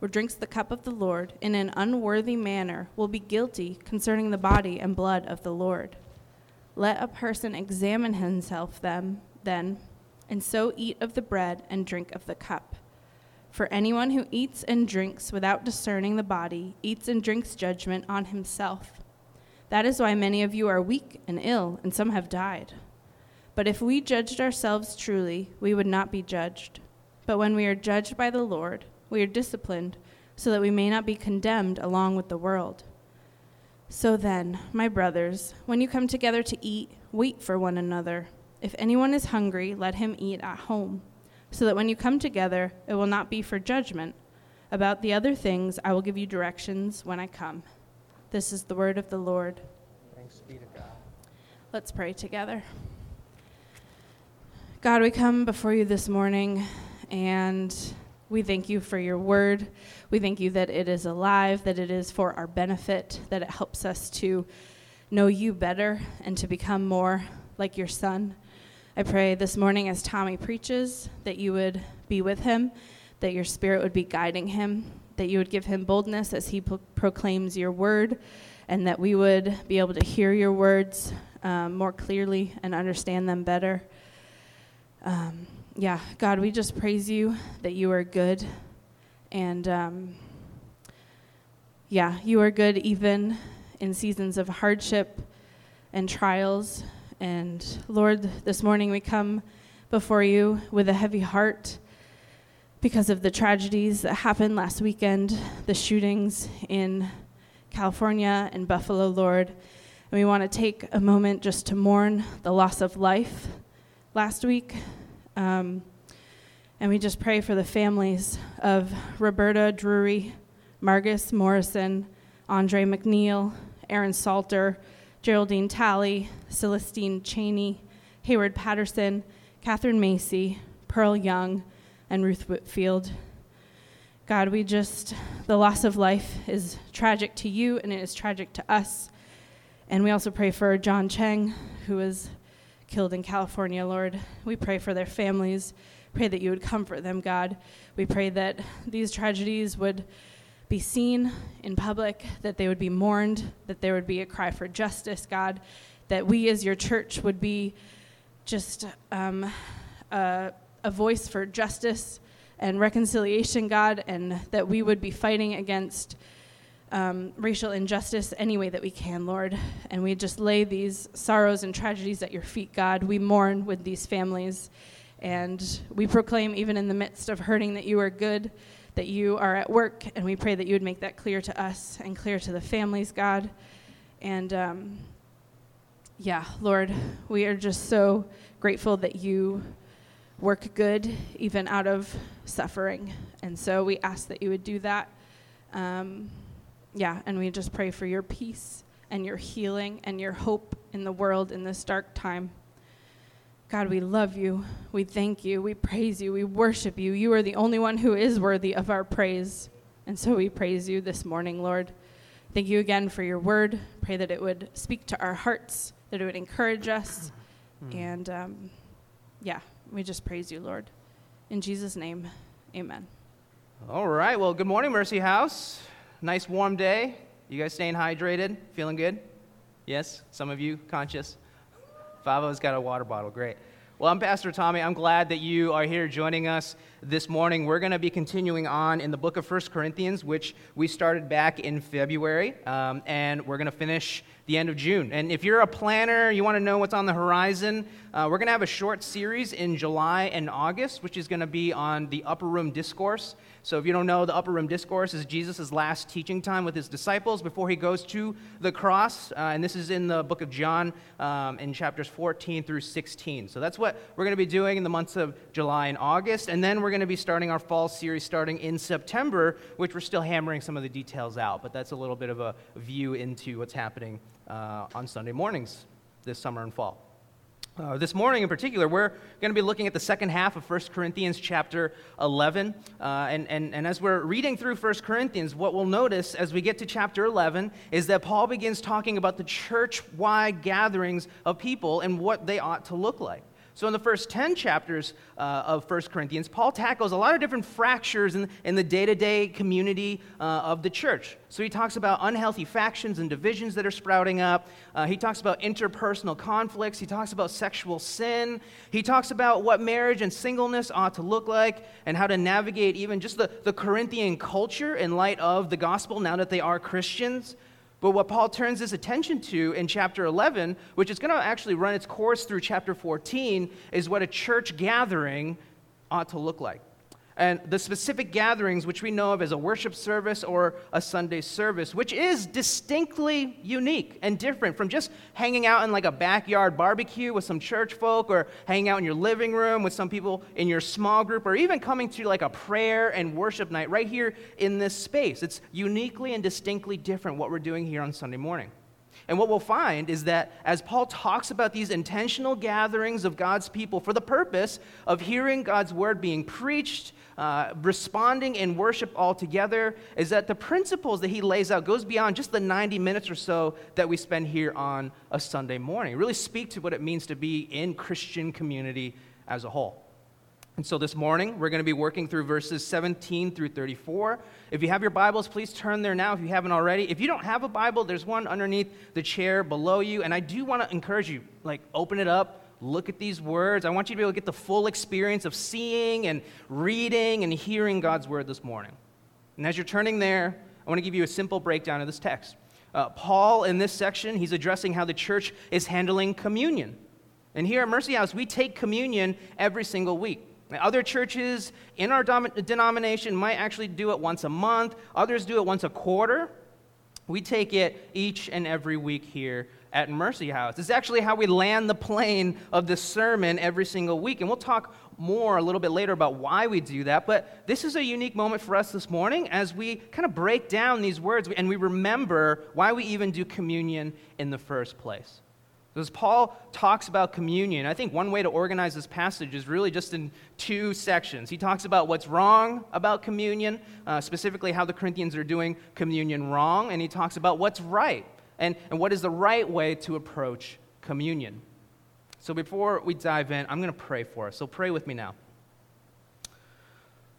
or drinks the cup of the Lord in an unworthy manner will be guilty concerning the body and blood of the Lord. Let a person examine himself them, then, and so eat of the bread and drink of the cup. For anyone who eats and drinks without discerning the body eats and drinks judgment on himself. That is why many of you are weak and ill, and some have died. But if we judged ourselves truly, we would not be judged. But when we are judged by the Lord, we are disciplined so that we may not be condemned along with the world. So then, my brothers, when you come together to eat, wait for one another. If anyone is hungry, let him eat at home, so that when you come together, it will not be for judgment. About the other things, I will give you directions when I come. This is the word of the Lord. Thanks be to God. Let's pray together. God, we come before you this morning and we thank you for your word. We thank you that it is alive, that it is for our benefit, that it helps us to know you better and to become more like your son. I pray this morning as Tommy preaches that you would be with him, that your spirit would be guiding him, that you would give him boldness as he pro- proclaims your word, and that we would be able to hear your words um, more clearly and understand them better. Um, yeah, God, we just praise you that you are good. And um, yeah, you are good even in seasons of hardship and trials. And Lord, this morning we come before you with a heavy heart because of the tragedies that happened last weekend, the shootings in California and Buffalo, Lord. And we want to take a moment just to mourn the loss of life last week um, and we just pray for the families of Roberta Drury, Margus Morrison, Andre Mackniel, Aaron Salter, Geraldine Talley, Celestine Chaney, Heyward Patterson, Katherine Macy, Pearl Young, and Ruth Whitfield. God, we just, the loss of life is tragic to you and it is tragic to us. And we also pray for John Cheng, who is killed in California, Lord. We pray for their families. Pray that you would comfort them, God. We pray that these tragedies would be seen in public, that they would be mourned, that there would be a cry for justice, God, that we as your church would be just um, a, a voice for justice and reconciliation, God, and that we would be fighting against um, racial injustice any way that we can, Lord. And we just lay these sorrows and tragedies at your feet, God. We mourn with these families. And we proclaim, even in the midst of hurting, that you are good, that you are at work. And we pray that you would make that clear to us and clear to the families, God. And um, yeah, Lord, we are just so grateful that you work good even out of suffering. And so we ask that you would do that. Um, yeah, and we just pray for your peace and your healing and your hope in the world in this dark time. God, we love you. We thank you. We praise you. We worship you. You are the only one who is worthy of our praise. And so we praise you this morning, Lord. Thank you again for your word. Pray that it would speak to our hearts, that it would encourage us. And um, yeah, we just praise you, Lord. In Jesus' name, amen. All right. Well, good morning, Mercy House. Nice warm day. You guys staying hydrated? Feeling good? Yes? Some of you conscious? Favo's got a water bottle. Great. Well, I'm Pastor Tommy. I'm glad that you are here joining us this morning. We're going to be continuing on in the book of First Corinthians, which we started back in February, um, and we're going to finish the end of June. And if you're a planner, you want to know what's on the horizon, uh, we're going to have a short series in July and August, which is going to be on the upper room discourse. So, if you don't know, the upper room discourse is Jesus' last teaching time with his disciples before he goes to the cross. Uh, and this is in the book of John um, in chapters 14 through 16. So, that's what we're going to be doing in the months of July and August. And then we're going to be starting our fall series starting in September, which we're still hammering some of the details out. But that's a little bit of a view into what's happening uh, on Sunday mornings this summer and fall. Uh, this morning in particular, we're going to be looking at the second half of 1 Corinthians chapter 11. Uh, and, and, and as we're reading through 1 Corinthians, what we'll notice as we get to chapter 11 is that Paul begins talking about the church wide gatherings of people and what they ought to look like. So, in the first 10 chapters uh, of 1 Corinthians, Paul tackles a lot of different fractures in, in the day to day community uh, of the church. So, he talks about unhealthy factions and divisions that are sprouting up. Uh, he talks about interpersonal conflicts. He talks about sexual sin. He talks about what marriage and singleness ought to look like and how to navigate even just the, the Corinthian culture in light of the gospel now that they are Christians. But what Paul turns his attention to in chapter 11, which is going to actually run its course through chapter 14, is what a church gathering ought to look like and the specific gatherings which we know of as a worship service or a Sunday service, which is distinctly unique and different from just hanging out in like a backyard barbecue with some church folk or hanging out in your living room with some people in your small group or even coming to like a prayer and worship night right here in this space. It's uniquely and distinctly different what we're doing here on Sunday morning. And what we'll find is that as Paul talks about these intentional gatherings of God's people for the purpose of hearing God's word being preached, uh, responding in worship altogether, is that the principles that he lays out goes beyond just the 90 minutes or so that we spend here on a Sunday morning. Really speak to what it means to be in Christian community as a whole. And so this morning, we're going to be working through verses 17 through 34. If you have your Bibles, please turn there now if you haven't already. If you don't have a Bible, there's one underneath the chair below you. And I do want to encourage you, like, open it up, look at these words. I want you to be able to get the full experience of seeing and reading and hearing God's word this morning. And as you're turning there, I want to give you a simple breakdown of this text. Uh, Paul, in this section, he's addressing how the church is handling communion. And here at Mercy House, we take communion every single week. Other churches in our denomination might actually do it once a month, others do it once a quarter. We take it each and every week here at Mercy House. This is actually how we land the plane of the sermon every single week. And we'll talk more a little bit later about why we do that. But this is a unique moment for us this morning as we kind of break down these words and we remember why we even do communion in the first place. As Paul talks about communion, I think one way to organize this passage is really just in two sections. He talks about what's wrong about communion, uh, specifically how the Corinthians are doing communion wrong, and he talks about what's right and, and what is the right way to approach communion. So before we dive in, I'm going to pray for us. So pray with me now.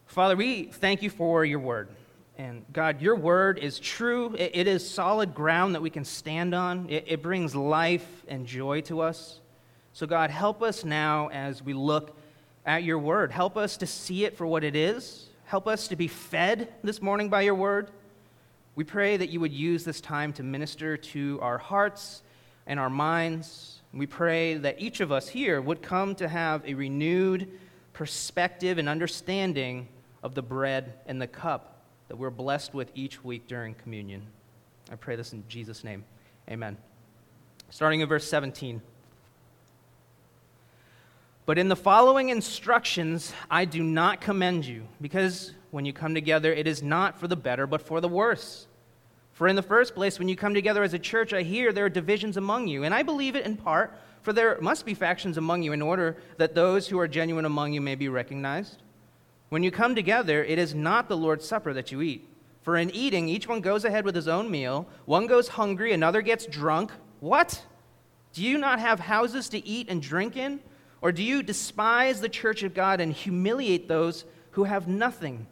Father, we thank you for your word. And God, your word is true. It, it is solid ground that we can stand on. It, it brings life and joy to us. So, God, help us now as we look at your word. Help us to see it for what it is. Help us to be fed this morning by your word. We pray that you would use this time to minister to our hearts and our minds. We pray that each of us here would come to have a renewed perspective and understanding of the bread and the cup that we're blessed with each week during communion. I pray this in Jesus' name. Amen. Starting in verse 17. But in the following instructions, I do not commend you, because when you come together, it is not for the better, but for the worse. For in the first place, when you come together as a church, I hear there are divisions among you. And I believe it in part, for there must be factions among you in order that those who are genuine among you may be recognized. When you come together, it is not the Lord's Supper that you eat. For in eating, each one goes ahead with his own meal. One goes hungry, another gets drunk. What? Do you not have houses to eat and drink in? Or do you despise the church of God and humiliate those who have nothing?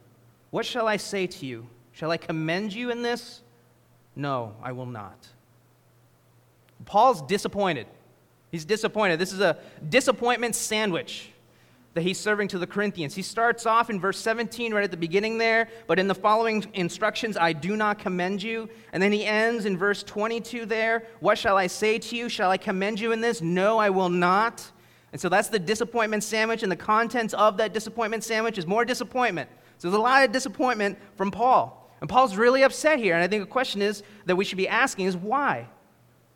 What shall I say to you? Shall I commend you in this? No, I will not. Paul's disappointed. He's disappointed. This is a disappointment sandwich that he's serving to the Corinthians. He starts off in verse 17, right at the beginning there, but in the following instructions, I do not commend you. And then he ends in verse 22 there, What shall I say to you? Shall I commend you in this? No, I will not. And so that's the disappointment sandwich, and the contents of that disappointment sandwich is more disappointment. So there's a lot of disappointment from Paul. And Paul's really upset here, and I think the question is that we should be asking is why?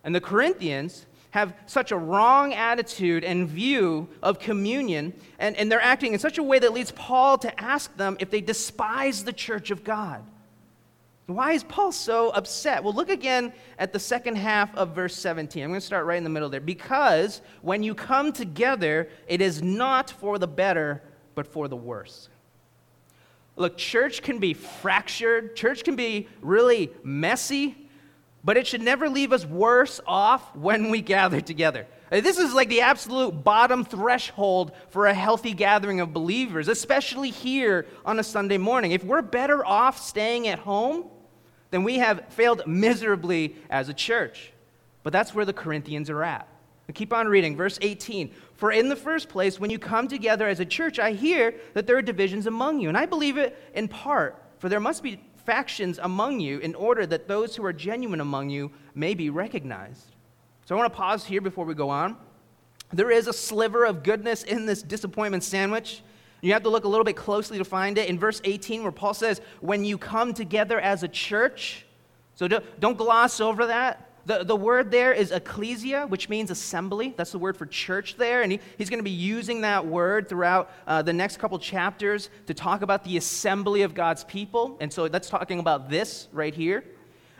And the Corinthians have such a wrong attitude and view of communion, and, and they're acting in such a way that leads Paul to ask them if they despise the church of God. Why is Paul so upset? Well, look again at the second half of verse 17. I'm going to start right in the middle there. Because when you come together, it is not for the better, but for the worse. Look, church can be fractured, church can be really messy, but it should never leave us worse off when we gather together. Uh, this is like the absolute bottom threshold for a healthy gathering of believers, especially here on a Sunday morning. If we're better off staying at home, then we have failed miserably as a church. But that's where the Corinthians are at. And keep on reading, verse 18. For in the first place, when you come together as a church, I hear that there are divisions among you. And I believe it in part, for there must be factions among you in order that those who are genuine among you may be recognized. So I want to pause here before we go on. There is a sliver of goodness in this disappointment sandwich. You have to look a little bit closely to find it. In verse 18, where Paul says, When you come together as a church, so don't, don't gloss over that. The, the word there is ecclesia, which means assembly. That's the word for church there. And he, he's going to be using that word throughout uh, the next couple chapters to talk about the assembly of God's people. And so that's talking about this right here.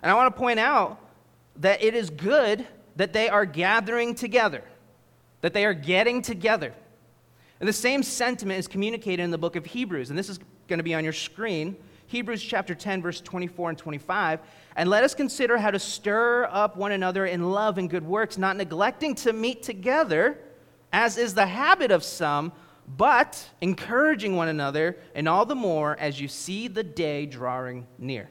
And I want to point out that it is good that they are gathering together, that they are getting together. And the same sentiment is communicated in the book of Hebrews. And this is going to be on your screen. Hebrews chapter 10, verse 24 and 25. And let us consider how to stir up one another in love and good works, not neglecting to meet together, as is the habit of some, but encouraging one another, and all the more as you see the day drawing near.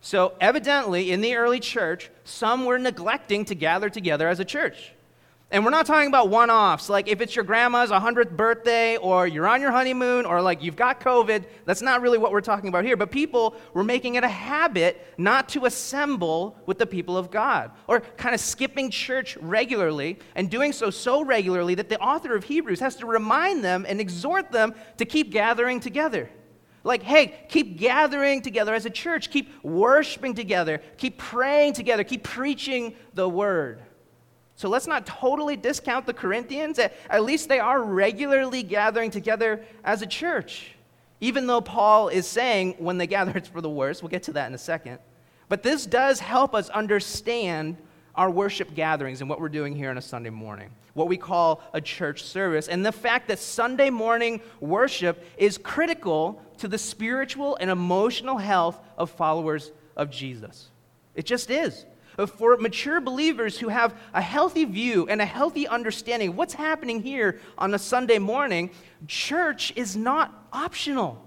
So, evidently, in the early church, some were neglecting to gather together as a church. And we're not talking about one offs, like if it's your grandma's 100th birthday or you're on your honeymoon or like you've got COVID. That's not really what we're talking about here. But people were making it a habit not to assemble with the people of God or kind of skipping church regularly and doing so so regularly that the author of Hebrews has to remind them and exhort them to keep gathering together. Like, hey, keep gathering together as a church, keep worshiping together, keep praying together, keep preaching the word. So let's not totally discount the Corinthians. At least they are regularly gathering together as a church. Even though Paul is saying when they gather it's for the worst. We'll get to that in a second. But this does help us understand our worship gatherings and what we're doing here on a Sunday morning, what we call a church service, and the fact that Sunday morning worship is critical to the spiritual and emotional health of followers of Jesus. It just is for mature believers who have a healthy view and a healthy understanding what's happening here on a Sunday morning, church is not optional.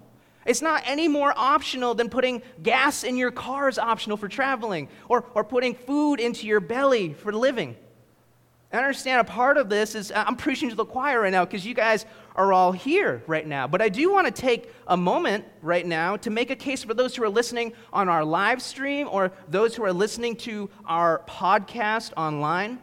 It's not any more optional than putting gas in your car is optional for traveling or, or putting food into your belly for living. I understand a part of this is I'm preaching to the choir right now because you guys are all here right now. But I do want to take a moment right now to make a case for those who are listening on our live stream or those who are listening to our podcast online.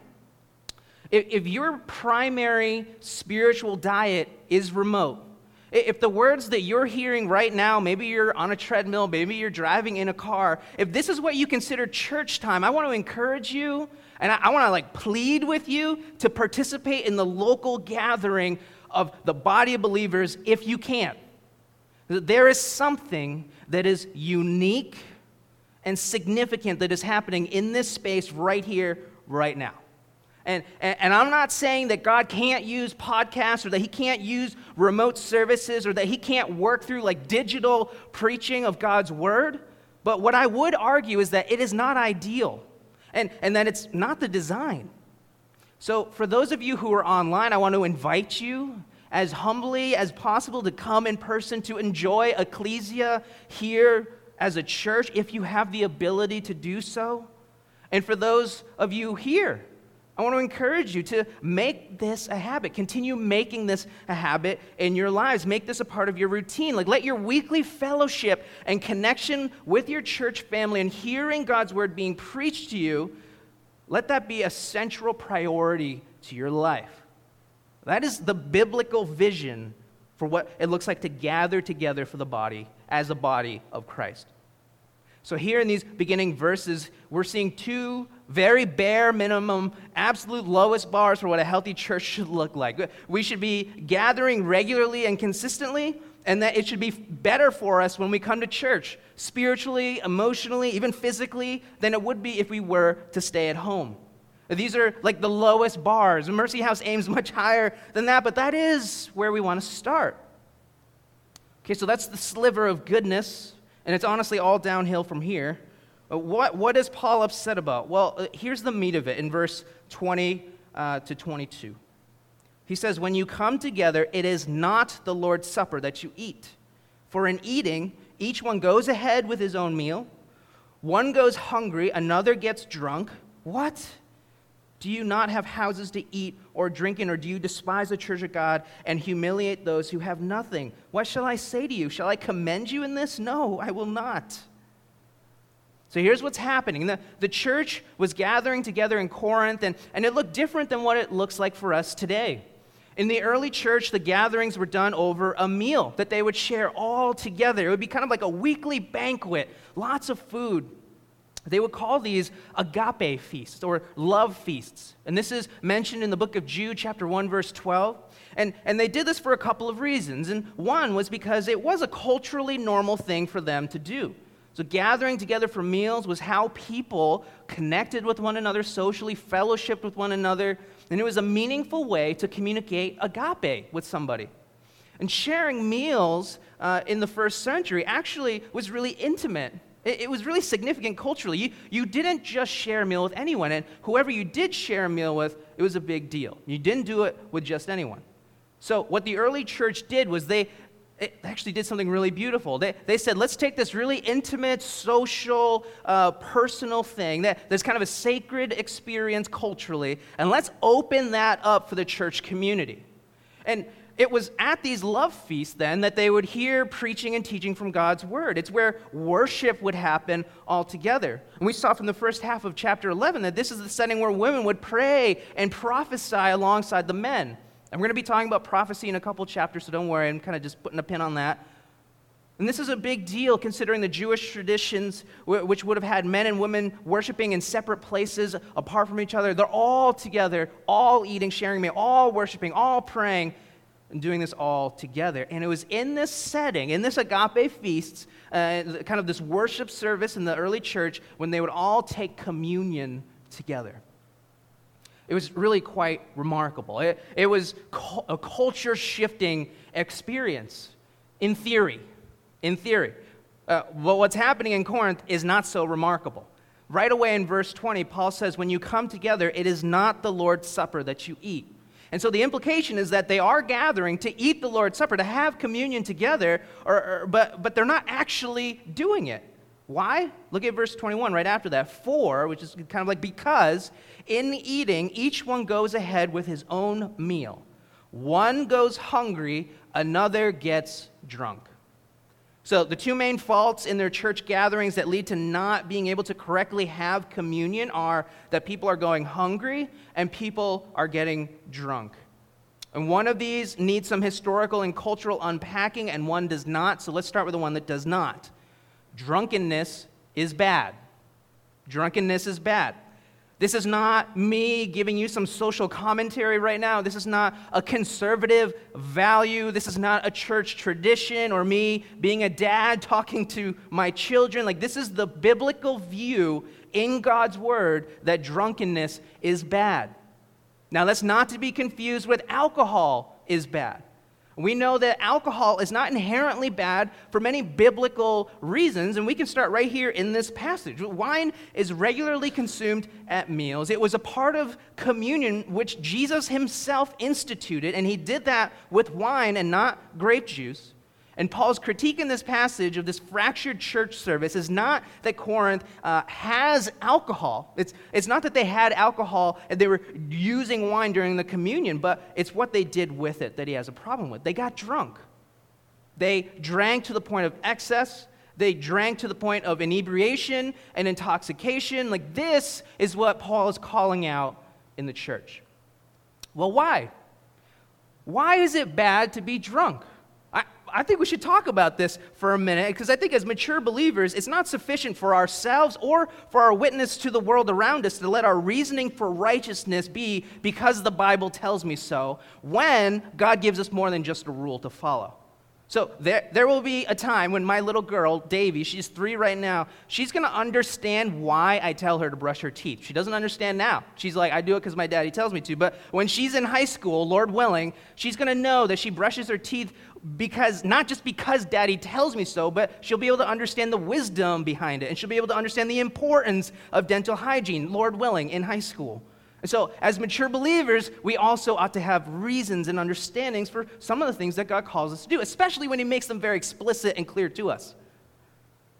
If, your primary spiritual diet is remote, if the words that you're hearing right now, maybe you're on a treadmill, maybe you're driving in a car, if this is what you consider church time, I want to encourage you and I want to like plead with you to participate in the local gathering of the body of believers if you can. There is something that is unique and significant that is happening in this space right here, right now. And, and, I'm not saying that God can't use podcasts or that He can't use remote services or that He can't work through like digital preaching of God's Word. But what I would argue is that it is not ideal and, and that it's not the design. So, for those of you who are online, I want to invite you as humbly as possible to come in person to enjoy Ecclesia here as a church if you have the ability to do so. And for those of you here, I want to encourage you to make this a habit. Continue making this a habit in your lives. Make this a part of your routine. Like, let your weekly fellowship and connection with your church family and hearing God's word being preached to you, let that be a central priority to your life. That is the biblical vision for what it looks like to gather together for the body as a body of Christ. So, here in these beginning verses, we're seeing two very bare minimum, absolute lowest bars for what a healthy church should look like. We should be gathering regularly and consistently, and that it should be better for us when we come to church, spiritually, emotionally, even physically, than it would be if we were to stay at home. These are like the lowest bars. Mercy House aims much higher than that, but that is where we want to start. Okay, so that's the sliver of goodness, and it's honestly all downhill from here. What, what is Paul upset about? Well, uh, here's the meat of it in verse 20 uh, to 22. He says, When you come together, it is not the Lord's Supper that you eat. For in eating, each one goes ahead with his own meal. One goes hungry, another gets drunk. What? Do you not have houses to eat or drink in, or do you despise the church of God and humiliate those who have nothing? What shall I say to you? Shall I commend you in this? No, I will not. So here's what's happening. The, the church was gathering together in Corinth, and, and it looked different than what it looks like for us today. In the early church, the gatherings were done over a meal that they would share all together. It would be kind of like a weekly banquet, lots of food. They would call these agape feasts or love feasts. And this is mentioned in the book of Jude, chapter 1, verse 12. And, and they did this for a couple of reasons. And one was because it was a culturally normal thing for them to do. So, gathering together for meals was how people connected with one another socially, fellowshipped with one another, and it was a meaningful way to communicate agape with somebody. And sharing meals uh, in the first century actually was really intimate. It, it was really significant culturally. You, you didn't just share a meal with anyone, and whoever you did share a meal with, it was a big deal. You didn't do it with just anyone. So, what the early church did was they, it actually did something really beautiful. They, they said, let's take this really intimate, social, uh, personal thing that, that's kind of a sacred experience culturally, and let's open that up for the church community. And it was at these love feasts then that they would hear preaching and teaching from God's word. It's where worship would happen all together. And we saw from the first half of chapter 11 that this is the setting where women would pray and prophesy alongside the men. And we're going to be talking about prophecy in a couple chapters, so don't worry, I'm kind of just putting a pin on that. And this is a big deal considering the Jewish traditions, which would have had men and women worshiping in separate places apart from each other. They're all together, all eating, sharing meal, all worshiping, all praying, and doing this all together. And it was in this setting, in this agape feasts, uh, kind of this worship service in the early church, when they would all take communion together. It was really quite remarkable. It, it was a culture shifting experience, in theory. In theory. Uh, but what's happening in Corinth is not so remarkable. Right away in verse 20, Paul says, When you come together, it is not the Lord's Supper that you eat. And so the implication is that they are gathering to eat the Lord's Supper, to have communion together, or, or, but, but they're not actually doing it. Why? Look at verse 21 right after that. For, which is kind of like because, in eating, each one goes ahead with his own meal. One goes hungry, another gets drunk. So, the two main faults in their church gatherings that lead to not being able to correctly have communion are that people are going hungry and people are getting drunk. And one of these needs some historical and cultural unpacking, and one does not. So, let's start with the one that does not. Drunkenness is bad. Drunkenness is bad. This is not me giving you some social commentary right now. This is not a conservative value. This is not a church tradition or me being a dad talking to my children. Like, this is the biblical view in God's word that drunkenness is bad. Now, that's not to be confused with alcohol is bad. We know that alcohol is not inherently bad for many biblical reasons, and we can start right here in this passage. Wine is regularly consumed at meals. It was a part of communion which Jesus himself instituted, and he did that with wine and not grape juice. And Paul's critique in this passage of this fractured church service is not that Corinth uh, has alcohol. It's, it's not that they had alcohol and they were using wine during the communion, but it's what they did with it that he has a problem with. They got drunk. They drank to the point of excess. They drank to the point of inebriation and intoxication. Like, this is what Paul is calling out in the church. Well, why? Why is it bad to be drunk? I think we should talk about this for a minute because I think as mature believers, it's not sufficient for ourselves or for our witness to the world around us to let our reasoning for righteousness be because the Bible tells me so when God gives us more than just a rule to follow. So there, there will be a time when my little girl, Davy, she's three right now, she's going to understand why I tell her to brush her teeth. She doesn't understand now. She's like, I do it because my daddy tells me to. But when she's in high school, Lord willing, she's going to know that she brushes her teeth because not just because daddy tells me so, but she'll be able to understand the wisdom behind it and she'll be able to understand the importance of dental hygiene, Lord willing, in high school. And so, as mature believers, we also ought to have reasons and understandings for some of the things that God calls us to do, especially when He makes them very explicit and clear to us.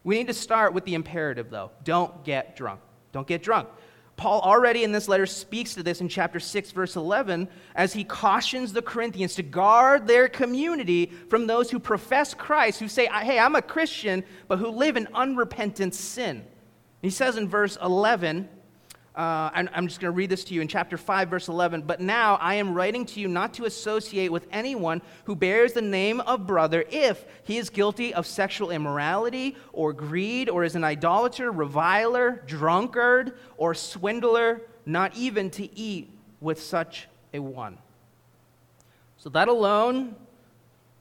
We need to start with the imperative, though don't get drunk. Don't get drunk. Paul already in this letter speaks to this in chapter 6, verse 11, as he cautions the Corinthians to guard their community from those who profess Christ, who say, Hey, I'm a Christian, but who live in unrepentant sin. He says in verse 11, uh, I'm just going to read this to you in chapter 5, verse 11. But now I am writing to you not to associate with anyone who bears the name of brother if he is guilty of sexual immorality or greed or is an idolater, reviler, drunkard, or swindler, not even to eat with such a one. So that alone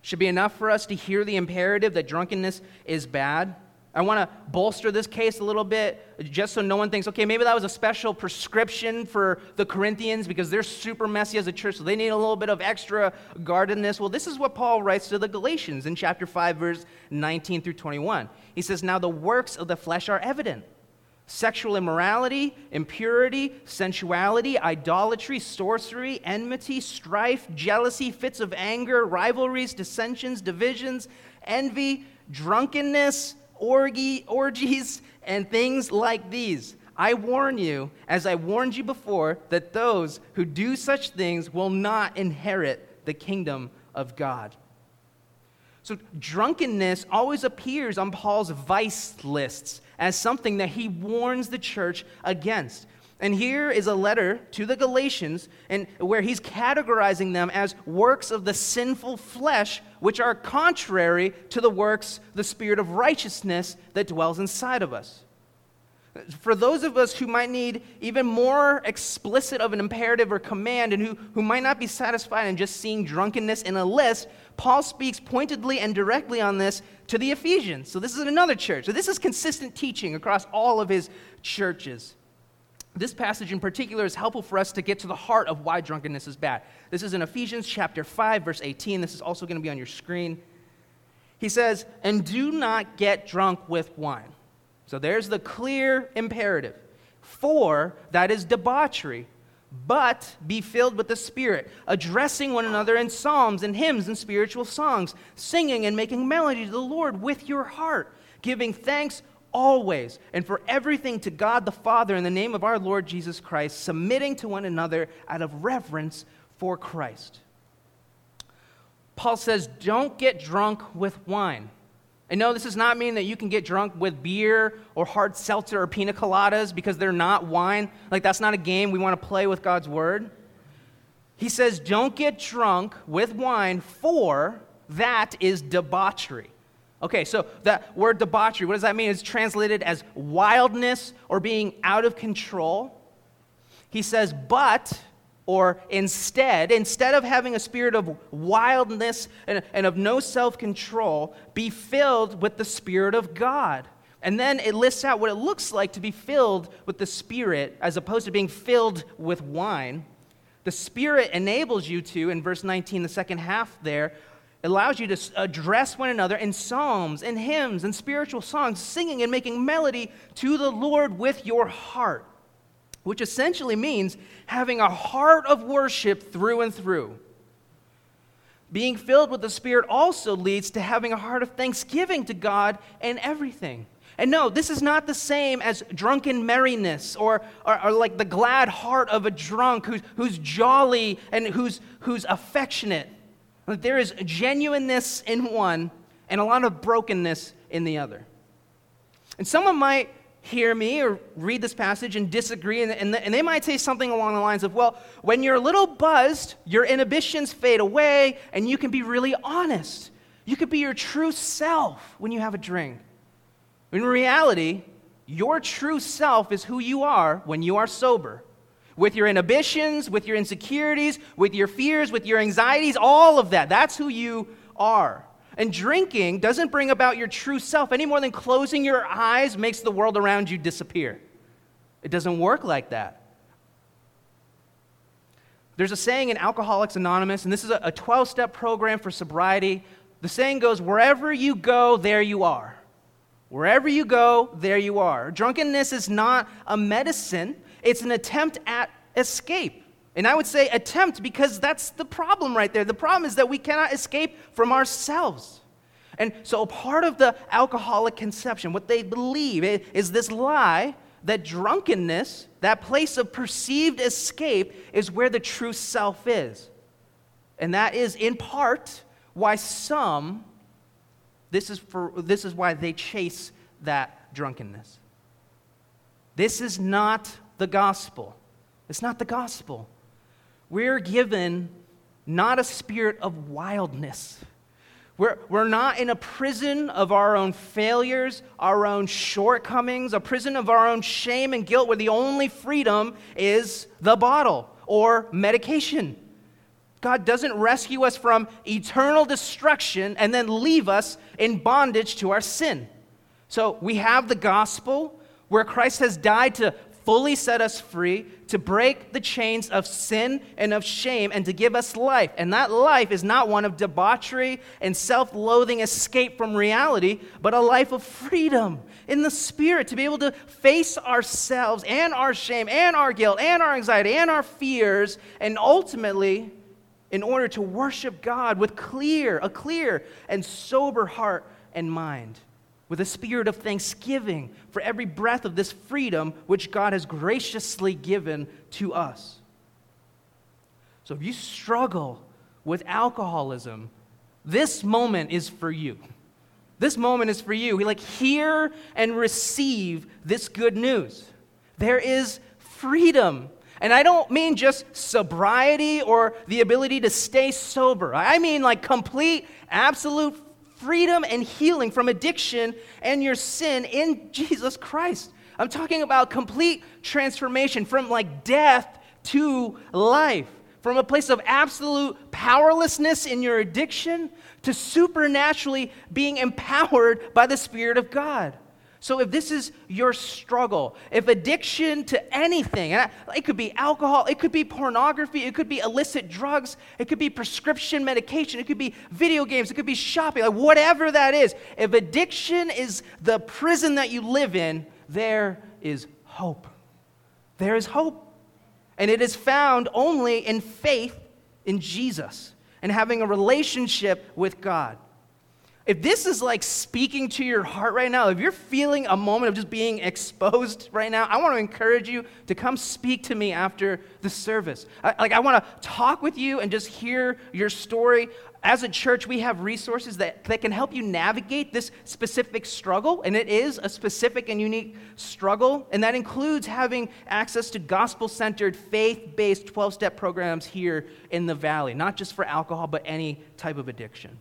should be enough for us to hear the imperative that drunkenness is bad. I want to bolster this case a little bit just so no one thinks, okay, maybe that was a special prescription for the Corinthians because they're super messy as a church, so they need a little bit of extra guardedness. Well, this is what Paul writes to the Galatians in chapter 5, verse 19 through 21. He says, Now the works of the flesh are evident sexual immorality, impurity, sensuality, idolatry, sorcery, enmity, strife, jealousy, fits of anger, rivalries, dissensions, divisions, envy, drunkenness orgy, orgies, and things like these. I warn you, as I warned you before, that those who do such things will not inherit the kingdom of God. So, drunkenness always appears on Paul's vice lists as something that he warns the church against. And here is a letter to the Galatians and where he's categorizing them as works of the sinful flesh, which are contrary to the works, the spirit of righteousness that dwells inside of us. For those of us who might need even more explicit of an imperative or command and who, who might not be satisfied in just seeing drunkenness in a list, Paul speaks pointedly and directly on this to the Ephesians. So, this is another church. So, this is consistent teaching across all of his churches. This passage in particular is helpful for us to get to the heart of why drunkenness is bad. This is in Ephesians chapter 5 verse 18. This is also going to be on your screen. He says, "And do not get drunk with wine." So there's the clear imperative. For that is debauchery, but be filled with the Spirit, addressing one another in psalms and hymns and spiritual songs, singing and making melody to the Lord with your heart, giving thanks always and for everything to God the Father in the name of our Lord Jesus Christ, submitting to one another out of reverence for Christ. Paul says, Don't get drunk with wine. And no, this does not mean that you can get drunk with beer or hard seltzer or pina coladas because they're not wine. Like, that's not a game we want to play with God's word. He says, Don't get drunk with wine, for that is debauchery. Okay, so that word debauchery, what does that mean? It's translated as wildness or being out of control. He says, but, or instead, instead of having a spirit of wildness and, and of no self control, be filled with the Spirit of God. And then it lists out what it looks like to be filled with the Spirit as opposed to being filled with wine. The Spirit enables you to, in verse 19, the second half there, allows you to address one another in psalms and hymns and spiritual songs, singing and making melody to the Lord with your heart, which essentially means having a heart of worship through and through. Being filled with the Spirit also leads to having a heart of thanksgiving to God and everything. And no, this is not the same as drunken merriness or, or, or, like the glad heart of a drunk who's, who's jolly and who's, who's affectionate. There is genuineness in one and a lot of brokenness in the other. And someone might hear me or read this passage and disagree, and, and, and they might say something along the lines of, well, when you're a little buzzed, your inhibitions fade away, and you can be really honest. You could be your true self when you have a drink. In reality, your true self is who you are when you are sober. With your inhibitions, with your insecurities, with your fears, with your anxieties, all of that. That's who you are. And drinking doesn't bring about your true self any more than closing your eyes makes the world around you disappear. It doesn't work like that. There's a saying in Alcoholics Anonymous, and this is a 12 step program for sobriety. The saying goes, Wherever you go, there you are. Wherever you go, there you are. Drunkenness is not a medicine, it's an attempt at escape. And I would say attempt because that's the problem right there. The problem is that we cannot escape from ourselves. And so, part of the alcoholic conception, what they believe is this lie that drunkenness, that place of perceived escape, is where the true self is. And that is in part why some, this is, for, this is why they chase that drunkenness. This is not the gospel. It's not the gospel. We're given not a spirit of wildness. We're, we're not in a prison of our own failures, our own shortcomings, a prison of our own shame and guilt where the only freedom is the bottle or medication. God doesn't rescue us from eternal destruction and then leave us in bondage to our sin. So we have the gospel where Christ has died to fully set us free, to break the chains of sin and of shame, and to give us life. And that life is not one of debauchery and self loathing escape from reality, but a life of freedom in the Spirit, to be able to face ourselves and our shame and our guilt and our anxiety and our fears, and ultimately, in order to worship God with clear, a clear and sober heart and mind with a spirit of thanksgiving for every breath of this freedom which God has graciously given to us. So if you struggle with alcoholism, this moment is for you. This moment is for you. We like hear and receive this good news. There is freedom. And I don't mean just sobriety or the ability to stay sober. I mean like complete, absolute freedom and healing from addiction and your sin in Jesus Christ. I'm talking about complete transformation from like death to life, from a place of absolute powerlessness in your addiction to supernaturally being empowered by the Spirit of God. So, if this is your struggle, if addiction to anything, it could be alcohol, it could be pornography, it could be illicit drugs, it could be prescription medication, it could be video games, it could be shopping, like whatever that is, if addiction is the prison that you live in, there is hope. There is hope. And it is found only in faith in Jesus and having a relationship with God. If this is like speaking to your heart right now, if you're feeling a moment of just being exposed right now, I want to encourage you to come speak to me after the service. I, like, I want to talk with you and just hear your story. As a church, we have resources that, that can help you navigate this specific struggle, and it is a specific and unique struggle, and that includes having access to gospel centered, faith based 12 step programs here in the valley, not just for alcohol, but any type of addiction.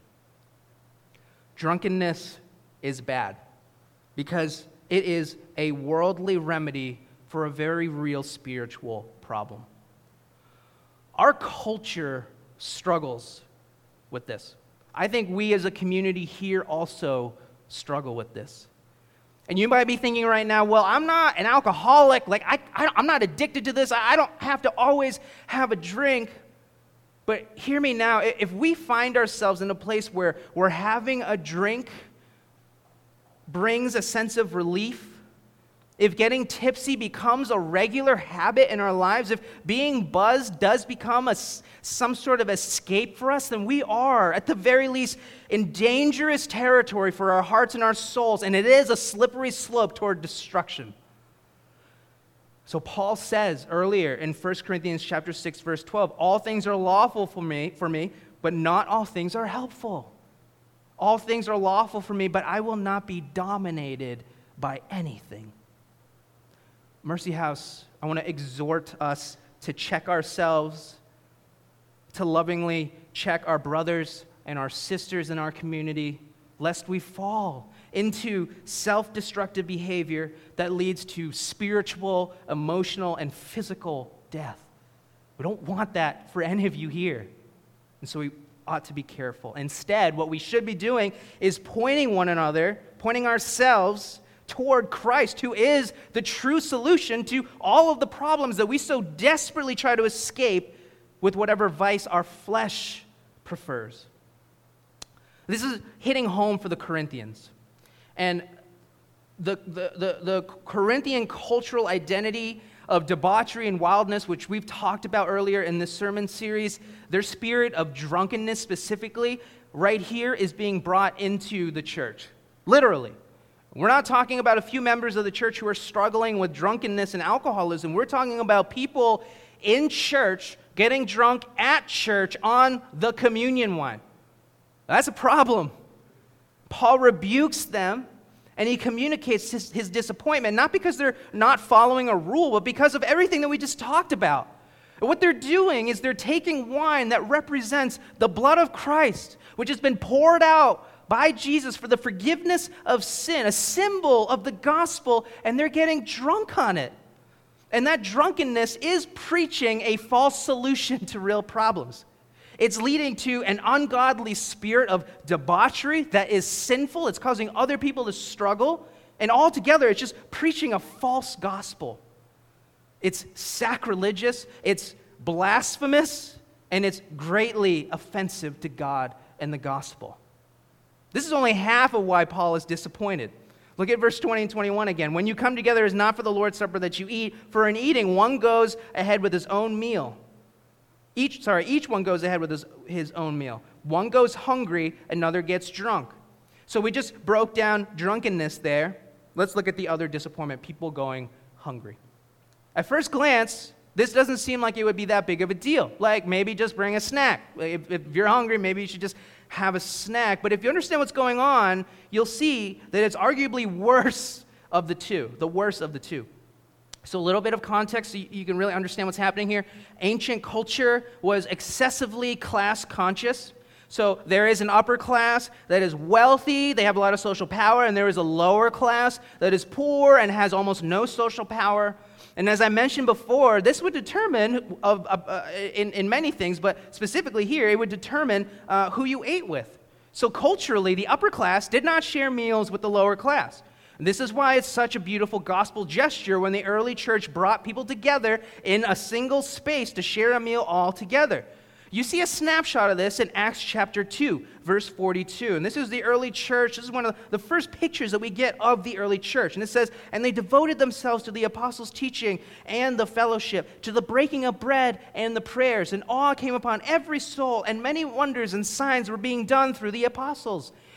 Drunkenness is bad because it is a worldly remedy for a very real spiritual problem. Our culture struggles with this. I think we as a community here also struggle with this. And you might be thinking right now, well, I'm not an alcoholic. Like, I, I, am not addicted to this. I, I don't have to always have a drink. But hear me now if we find ourselves in a place where we're having a drink brings a sense of relief, if getting tipsy becomes a regular habit in our lives, if being buzzed does become a, some sort of escape for us, then we are, at the very least, in dangerous territory for our hearts and our souls, and it is a slippery slope toward destruction. So Paul says earlier in 1 Corinthians chapter 6 verse 12, all things are lawful for me, for me, but not all things are helpful. All things are lawful for me, but I will not be dominated by anything. Mercy House, I want to exhort us to check ourselves, to lovingly check our brothers and our sisters in our community, lest we fall into self destructive behavior that leads to spiritual, emotional, and physical death. We don't want that for any of you here. And so we ought to be careful. Instead, what we should be doing is pointing one another, pointing ourselves toward Christ, who is the true solution to all of the problems that we so desperately try to escape with whatever vice our flesh prefers. This is hitting home for the Corinthians. And the, the, the, the Corinthian cultural identity of debauchery and wildness, which we've talked about earlier in this sermon series, their spirit of drunkenness specifically, right here is being brought into the church. Literally. We're not talking about a few members of the church who are struggling with drunkenness and alcoholism. We're talking about people in church getting drunk at church on the communion wine. That's a problem. Paul rebukes them and he communicates his, his, disappointment, not because they're not following a rule, but because of everything that we just talked about. what they're doing is they're taking wine that represents the blood of Christ, which has been poured out by Jesus for the forgiveness of sin, a symbol of the gospel, and they're getting drunk on it. And that drunkenness is preaching a false solution to real problems. It's leading to an ungodly spirit of debauchery that is sinful. It's causing other people to struggle. And altogether, it's just preaching a false gospel. It's sacrilegious, it's blasphemous, and it's greatly offensive to God and the gospel. This is only half of why Paul is disappointed. Look at verse 20 and 21 again. When you come together, it is not for the Lord's Supper that you eat, for in eating, one goes ahead with his own meal. Each, sorry, each one goes ahead with his, his own meal. One goes hungry, another gets drunk. So we just broke down drunkenness there. Let's look at the other disappointment people going hungry. At first glance, this doesn't seem like it would be that big of a deal. Like maybe just bring a snack. If, if you're hungry, maybe you should just have a snack. But if you understand what's going on, you'll see that it's arguably worse of the two, the worst of the two. So, a little bit of context so you can really understand what's happening here. Ancient culture was excessively class conscious. So, there is an upper class that is wealthy, they have a lot of social power, and there is a lower class that is poor and has almost no social power. And as I mentioned before, this would determine, of, uh, in, in many things, but specifically here, it would determine uh, who you ate with. So culturally, the upper class did not share meals with the lower class. This is why it's such a beautiful gospel gesture when the early church brought people together in a single space to share a meal all together. You see a snapshot of this in Acts chapter 2, verse 42. And this is the early church. This is one of the first pictures that we get of the early church. And it says, And they devoted themselves to the apostles' teaching and the fellowship, to the breaking of bread and the prayers. And awe came upon every soul, and many wonders and signs were being done through the apostles.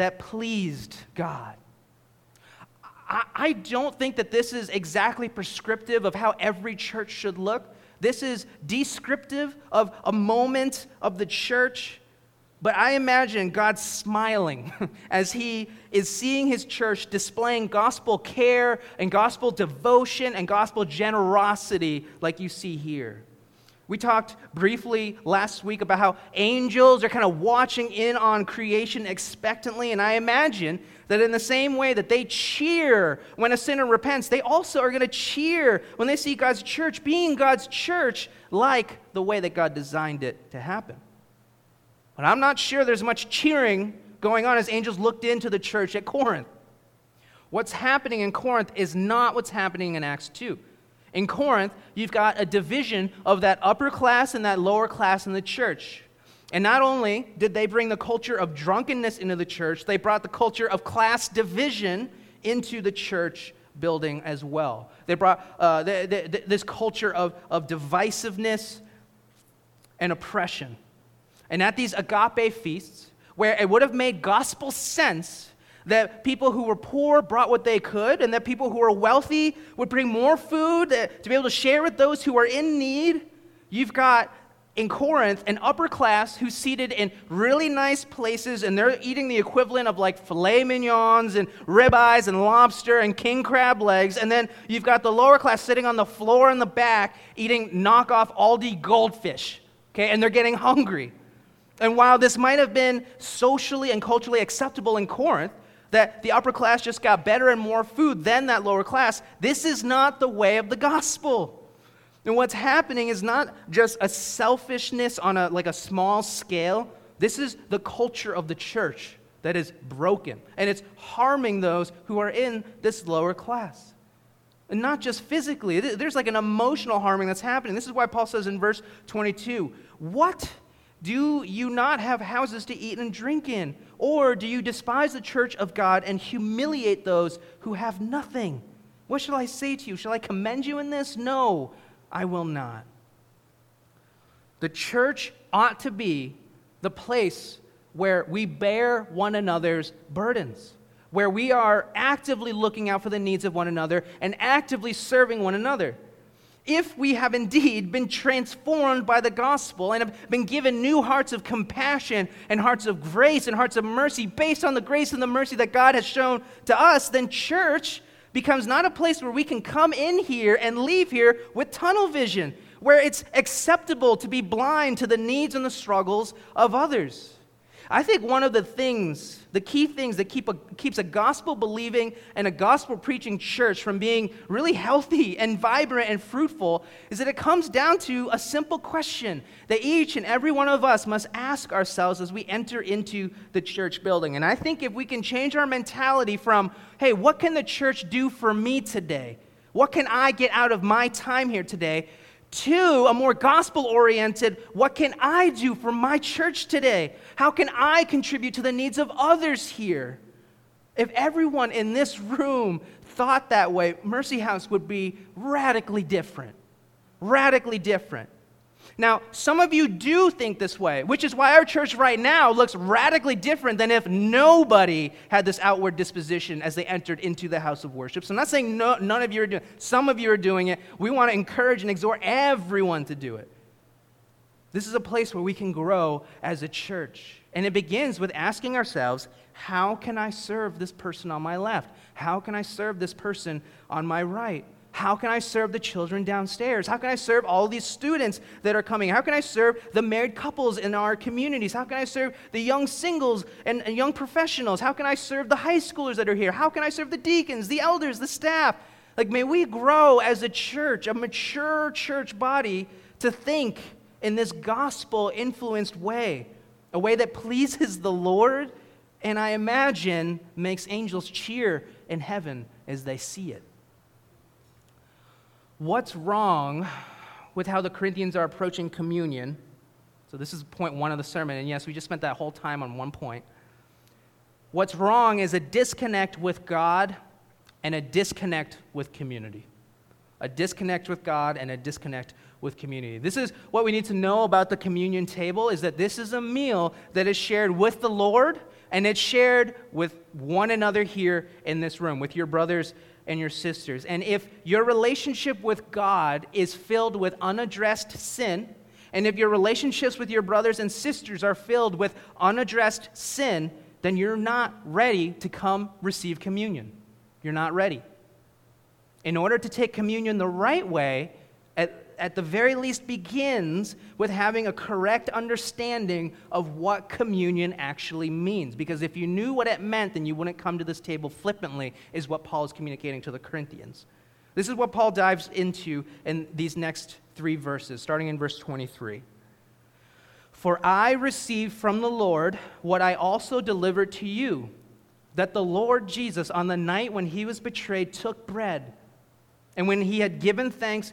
that pleased God. I, don't think that this is exactly prescriptive of how every church should look. This is descriptive of a moment of the church. But I imagine God smiling as He is seeing His church displaying gospel care and gospel devotion and gospel generosity like you see here. We talked briefly last week about how angels are kind of watching in on creation expectantly, and I imagine that in the same way that they cheer when a sinner repents, they also are going to cheer when they see God's church being God's church like the way that God designed it to happen. But I'm not sure there's much cheering going on as angels looked into the church at Corinth. What's happening in Corinth is not what's happening in Acts 2. In Corinth, you've got a division of that upper class and that lower class in the church. And not only did they bring the culture of drunkenness into the church, they brought the culture of class division into the church building as well. They brought uh, the, the, this culture of, of divisiveness and oppression. And at these agape feasts, where it would have made gospel sense that people who were poor brought what they could, and that people who were wealthy would bring more food to be able to share with those who are in need. You've got in Corinth an upper class who's seated in really nice places, and they're eating the equivalent of like filet mignons and ribeyes and lobster and king crab legs. And then you've got the lower class sitting on the floor in the back eating knockoff Aldi goldfish. Okay, and they're getting hungry. And while this might have been socially and culturally acceptable in Corinth, that the upper class just got better and more food than that lower class. This is not the way of the gospel. And what's happening is not just a selfishness on a like a small scale. This is the culture of the church that is broken and it's harming those who are in this lower class. And not just physically, there's like an emotional harming that's happening. This is why Paul says in verse 22, "What do you not have houses to eat and drink in? Or do you despise the church of God and humiliate those who have nothing? What shall I say to you? Shall I commend you in this? No, I will not. The church ought to be the place where we bear one another's burdens, where we are actively looking out for the needs of one another and actively serving one another if we have indeed been transformed by the gospel and have been given new hearts of compassion and hearts of grace and hearts of mercy based on the grace and the mercy that God has shown to us, then church becomes not a place where we can come in here and leave here with tunnel vision, where it's acceptable to be blind to the needs and the struggles of others. I think one of the things, the key things that keep a, keeps a gospel believing and a gospel preaching church from being really healthy and vibrant and fruitful is that it comes down to a simple question that each and every one of us must ask ourselves as we enter into the church building. And I think if we can change our mentality from, hey, what can the church do for me today? What can I get out of my time here today? To a more gospel oriented, what can I do for my church today? How can I contribute to the needs of others here? If everyone in this room thought that way, Mercy House would be radically different. Radically different. Now, some of you do think this way, which is why our church right now looks radically different than if nobody had this outward disposition as they entered into the house of worship. So I'm not saying no, none of you are doing it. Some of you are doing it. We want to encourage and exhort everyone to do it. This is a place where we can grow as a church. And it begins with asking ourselves, how can I serve this person on my left? How can I serve this person on my right? How can I serve the children downstairs? How can I serve all these students that are coming? How can I serve the married couples in our communities? How can I serve the young singles and, and, young professionals? How can I serve the high schoolers that are here? How can I serve the deacons, the elders, the staff? Like, may we grow as a church, a mature church body, to think in this gospel influenced way, a way that pleases the Lord and I imagine makes angels cheer in heaven as they see it. What's wrong with how the Corinthians are approaching communion? So, this is point one of the sermon, and yes, we just spent that whole time on one point. What's wrong is a disconnect with God and a disconnect with community. A disconnect with God and a disconnect with community. This is what we need to know about the communion table is that this is a meal that is shared with the Lord and it's shared with one another here in this room, with your brothers and your sisters. And if your relationship with God is filled with unaddressed sin, and if your relationships with your brothers and sisters are filled with unaddressed sin, then you're not ready to come receive communion. You're not ready. In order to take communion the right way, at, at the very least begins with having a correct understanding of what communion actually means. Because if you knew what it meant, then you wouldn't come to this table flippantly, is what Paul is communicating to the Corinthians. This is what Paul dives into in these next three verses, starting in verse 23. For I received from the Lord what I also delivered to you that the Lord Jesus, on the night when he was betrayed, took bread. And when he had given thanks,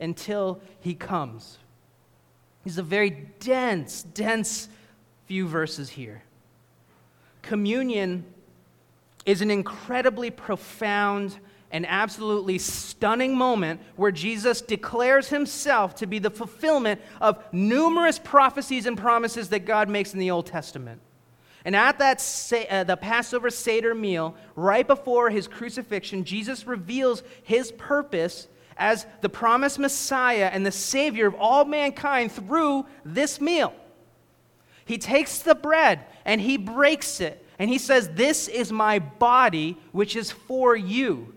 until he comes. These are very dense, dense few verses here. Communion is an incredibly profound and absolutely stunning moment where Jesus declares himself to be the fulfillment of numerous prophecies and promises that God makes in the Old Testament. And at that uh, the Passover Seder meal, right before his crucifixion, Jesus reveals his purpose as the promised Messiah and the Savior of all mankind through this meal. He takes the bread and he breaks it, and he says, This is my body, which is for you.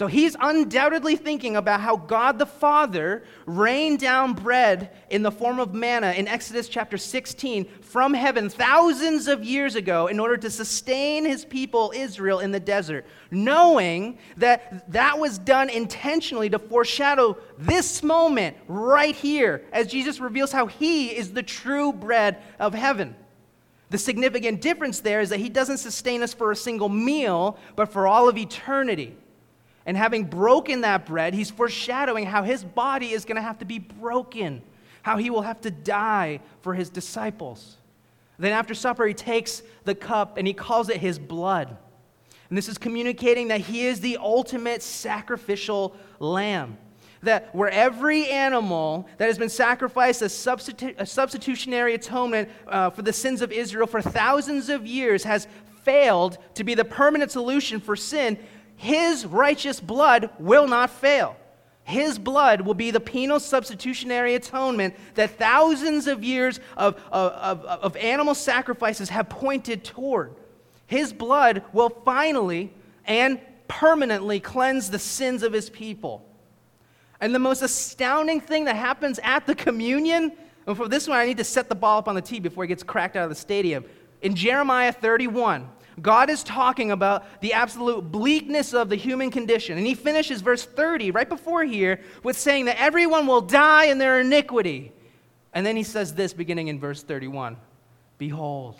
So he's undoubtedly thinking about how God the Father rained down bread in the form of manna in Exodus chapter 16 from heaven thousands of years ago in order to sustain his people Israel in the desert, knowing that that was done intentionally to foreshadow this moment right here as Jesus reveals how he is the true bread of heaven. The significant difference there is that he doesn't sustain us for a single meal, but for all of eternity. And having broken that bread, he's foreshadowing how his body is going to have to be broken, how he will have to die for his disciples. Then after supper, he takes the cup and he calls it his blood. And this is communicating that he is the ultimate sacrificial lamb. That where every animal that has been sacrificed as substitu- a substitutionary atonement uh, for the sins of Israel for thousands of years has failed to be the permanent solution for sin, his righteous blood will not fail. His blood will be the penal substitutionary atonement that thousands of years of, of, of, of, animal sacrifices have pointed toward. His blood will finally and permanently cleanse the sins of his people. And the most astounding thing that happens at the communion, and for this one, I need to set the ball up on the tee before it gets cracked out of the stadium. In Jeremiah 31, God is talking about the absolute bleakness of the human condition. And he finishes verse 30, right before here, with saying that everyone will die in their iniquity. And then he says this beginning in verse 31 Behold,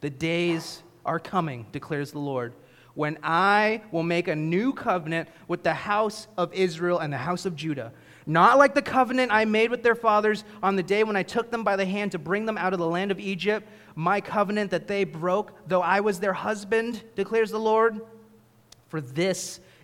the days are coming, declares the Lord, when I will make a new covenant with the house of Israel and the house of Judah not like the covenant I made with their fathers on the day when I took them by the hand to bring them out of the land of Egypt, my covenant that they broke, though I was their husband, declares the Lord. For this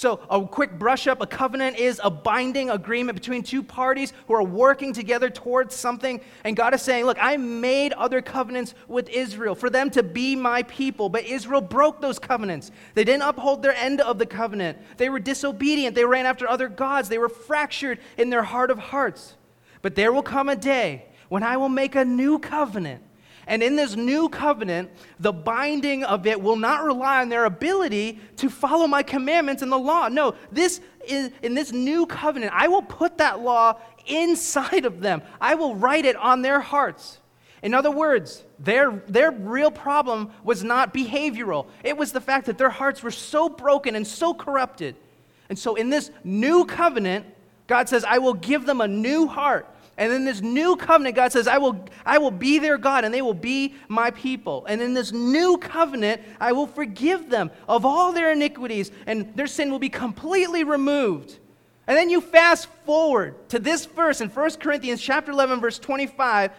So, a quick brush up a covenant is a binding agreement between two parties who are working together towards something. And God is saying, Look, I made other covenants with Israel for them to be my people. But Israel broke those covenants. They didn't uphold their end of the covenant. They were disobedient. They ran after other gods. They were fractured in their heart of hearts. But there will come a day when I will make a new covenant and in this new covenant, the binding of it will not rely on their ability to follow my commandments and the law. No, this is in this new covenant, I will put that law inside of them. I will write it on their hearts. In other words, their, their real problem was not behavioral. It was the fact that their hearts were so broken and so corrupted. And so in this new covenant, God says, I will give them a new heart And in this new covenant, God says, I will, I will be their God and they will be my people. And in this new covenant, I will forgive them of all their iniquities and their sin will be completely removed. And then you fast forward to this verse in 1 Corinthians chapter 11 verse 25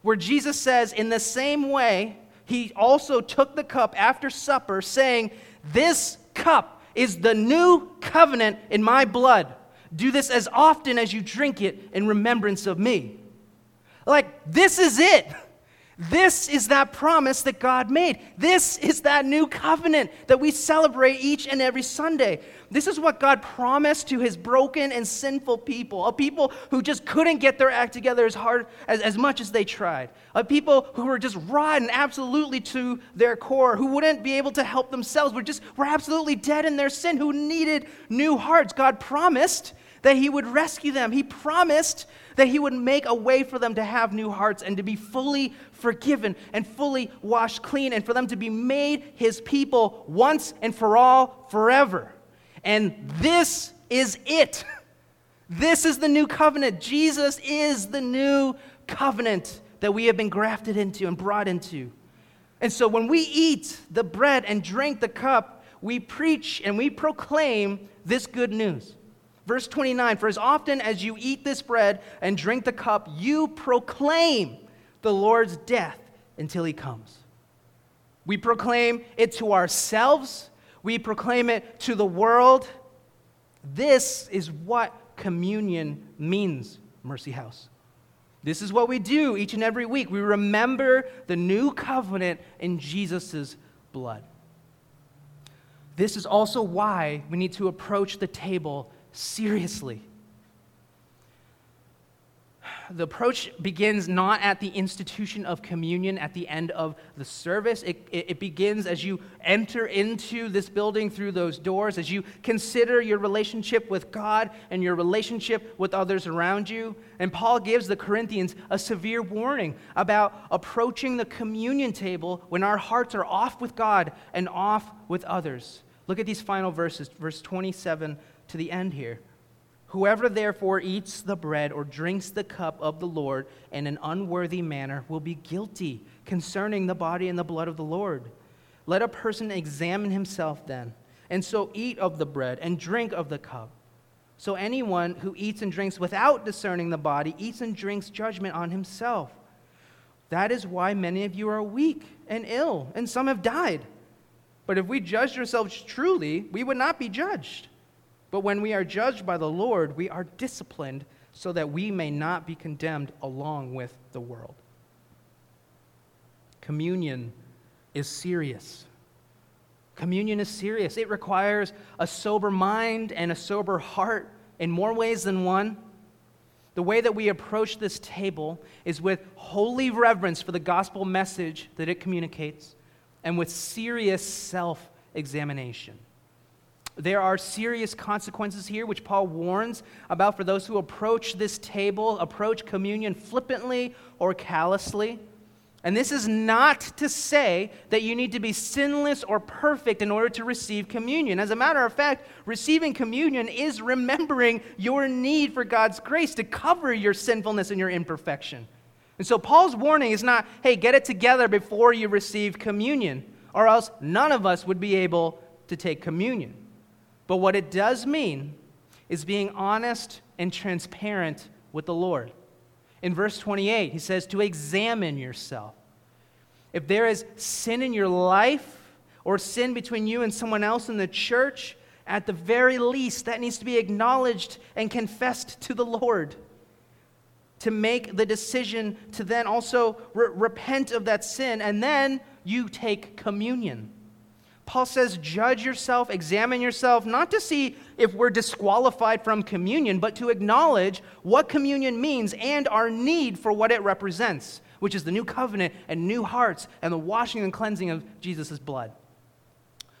where Jesus says in the same way he also took the cup after supper saying, "This cup is the new covenant in my blood." Do this as often as you drink it in remembrance of me. Like, this is it. This is that promise that God made. This is that new covenant that we celebrate each and every Sunday. This is what God promised to his broken and sinful people, a people who just couldn't get their act together as hard as, as much as they tried, a people who were just rotten absolutely to their core, who wouldn't be able to help themselves, were just were absolutely dead in their sin, who needed new hearts. God promised that he would rescue them. He promised that he would make a way for them to have new hearts and to be fully forgiven and fully washed clean and for them to be made his people once and for all forever. And this is it. This is the new covenant. Jesus is the new covenant that we have been grafted into and brought into. And so when we eat the bread and drink the cup, we preach and we proclaim this good news. Verse 29 For as often as you eat this bread and drink the cup, you proclaim the Lord's death until he comes. We proclaim it to ourselves, we proclaim it to the world. This is what communion means, Mercy House. This is what we do each and every week. We remember the new covenant in Jesus' blood. This is also why we need to approach the table seriously. The approach begins not at the institution of communion at the end of the service. It, it, it, begins as you enter into this building through those doors, as you consider your relationship with God and your relationship with others around you. And Paul gives the Corinthians a severe warning about approaching the communion table when our hearts are off with God and off with others. Look at these final verses, verse 27 to the end here. Whoever therefore eats the bread or drinks the cup of the Lord in an unworthy manner will be guilty concerning the body and the blood of the Lord. Let a person examine himself then, and so eat of the bread and drink of the cup. So anyone who eats and drinks without discerning the body eats and drinks judgment on himself. That is why many of you are weak and ill, and some have died. But if we judged ourselves truly, we would not be judged. But when we are judged by the Lord, we are disciplined so that we may not be condemned along with the world. Communion is serious. Communion is serious. It requires a sober mind and a sober heart in more ways than one. The way that we approach this table is with holy reverence for the gospel message that it communicates and with serious self examination. There are serious consequences here, which Paul warns about for those who approach this table, approach communion flippantly or callously. And this is not to say that you need to be sinless or perfect in order to receive communion. As a matter of fact, receiving communion is remembering your need for God's grace to cover your sinfulness and your imperfection. And so Paul's warning is not, hey, get it together before you receive communion, or else none of us would be able to take communion. But what it does mean is being honest and transparent with the Lord. In verse 28, he says to examine yourself. If there is sin in your life or sin between you and someone else in the church, at the very least, that needs to be acknowledged and confessed to the Lord. To make the decision to then also re- repent of that sin, and then you take communion. Paul says, judge yourself, examine yourself, not to see if we're disqualified from communion, but to acknowledge what communion means and our need for what it represents, which is the new covenant and new hearts and the washing and cleansing of Jesus' blood.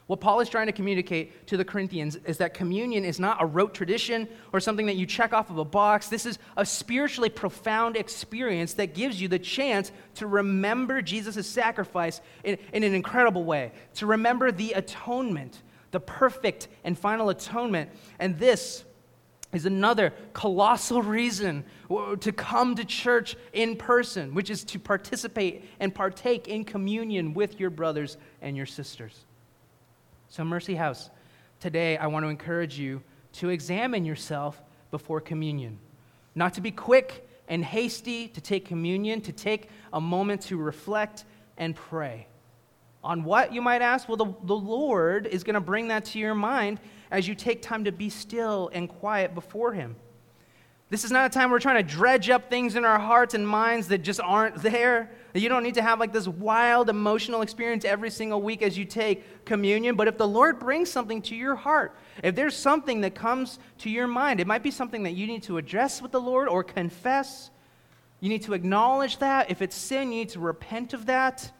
What Paul is trying to communicate to the Corinthians is that communion is not a rote tradition or something that you check off of a box. This is a spiritually profound experience that gives you the chance to remember Jesus' sacrifice in, in an incredible way, to remember the atonement, the perfect and final atonement. And this is another colossal reason to come to church in person, which is to participate and partake in communion with your brothers and your sisters. So, Mercy House, today I want to encourage you to examine yourself before communion, not to be quick and hasty to take communion, to take a moment to reflect and pray. On what, you might ask? Well, the, the Lord is going to bring that to your mind as you take time to be still and quiet before Him. This is not a time we're trying to dredge up things in our hearts and minds that just aren't there. You don't need to have like this wild emotional experience every single week as you take communion. But if the Lord brings something to your heart, if there's something that comes to your mind, it might be something that you need to address with the Lord or confess. You need to acknowledge that. If it's sin, you need to repent of that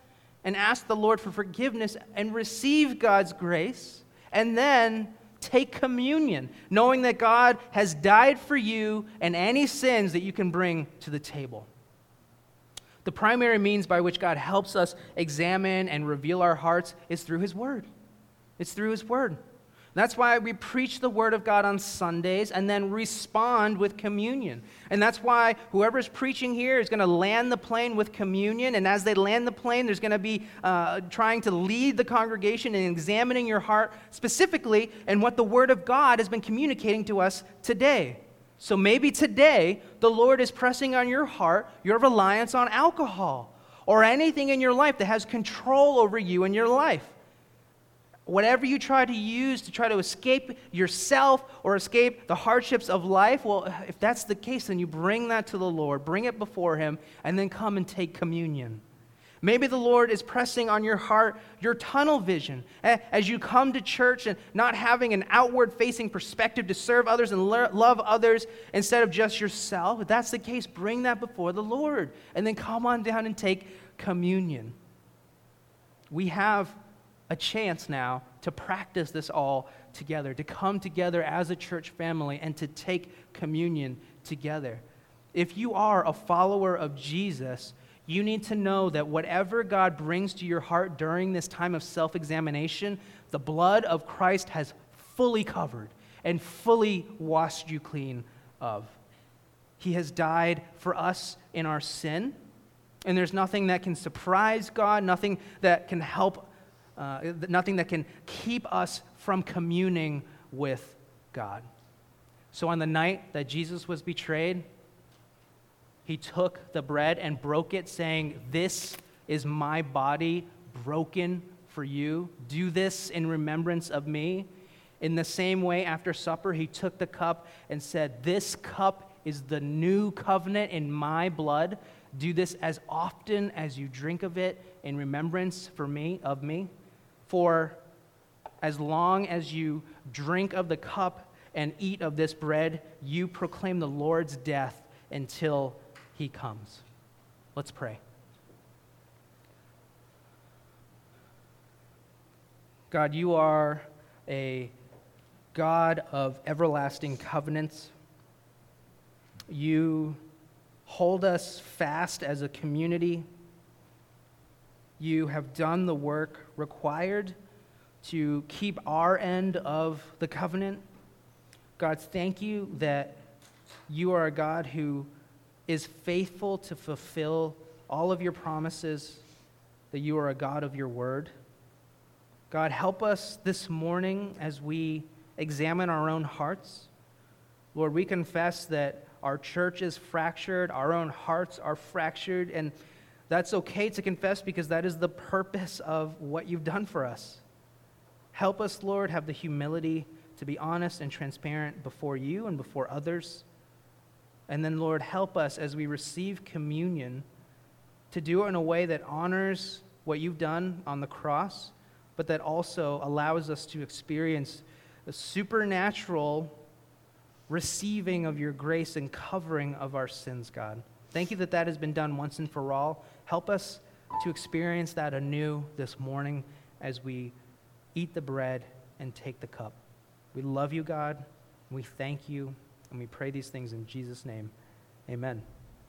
and ask the Lord for forgiveness and receive God's grace. And then take communion, knowing that God has died for you and any sins that you can bring to the table. The primary means by which God helps us examine and reveal our hearts is through His Word. It's through His Word. That's why we preach the Word of God on Sundays and then respond with communion. And that's why whoever's preaching here is going to land the plane with communion. And as they land the plane, there's going to be uh, trying to lead the congregation in examining your heart specifically and what the Word of God has been communicating to us today. So maybe today the Lord is pressing on your heart your reliance on alcohol or anything in your life that has control over you in your life whatever you try to use to try to escape yourself or escape the hardships of life, well, if that's the case, then you bring that to the Lord, bring it before Him, and then come and take communion. Maybe the Lord is pressing on your heart your tunnel vision as you come to church and not having an outward facing perspective to serve others and love others instead of just yourself. If that's the case, bring that before the Lord and then come on down and take communion. We have a chance now to practice this all together, to come together as a church family and to take communion together. If you are a follower of Jesus, you need to know that whatever God brings to your heart during this time of self examination, the blood of Christ has fully covered and fully washed you clean of. He has died for us in our sin, and there's nothing that can surprise God, nothing that can help uh, nothing that can keep us from communing with God. So, on the night that Jesus was betrayed, he took the bread and broke it, saying, This is my body broken for you. Do this in remembrance of me. In the same way, after supper, he took the cup and said, This cup is the new covenant in my blood. Do this as often as you drink of it in remembrance for me, of me. For as long as you drink of the cup and eat of this bread, you proclaim the Lord's death until he comes. Let's pray. God, you are a God of everlasting covenants. You hold us fast as a community you have done the work required to keep our end of the covenant. God, thank you that you are a God who is faithful to fulfill all of your promises, that you are a God of your word. God, help us this morning as we examine our own hearts. Lord, we confess that our church is fractured, our own hearts are fractured, and that's okay to confess because that is the purpose of what you've done for us. Help us, Lord, have the humility to be honest and transparent before you and before others. And then, Lord, help us as we receive communion to do it in a way that honors what you've done on the cross, but that also allows us to experience the supernatural receiving of your grace and covering of our sins, God. Thank you that that has been done once and for all. Help us to experience that anew this morning as we eat the bread and take the cup. We love you, God. We thank you, and we pray these things in Jesus' name. Amen.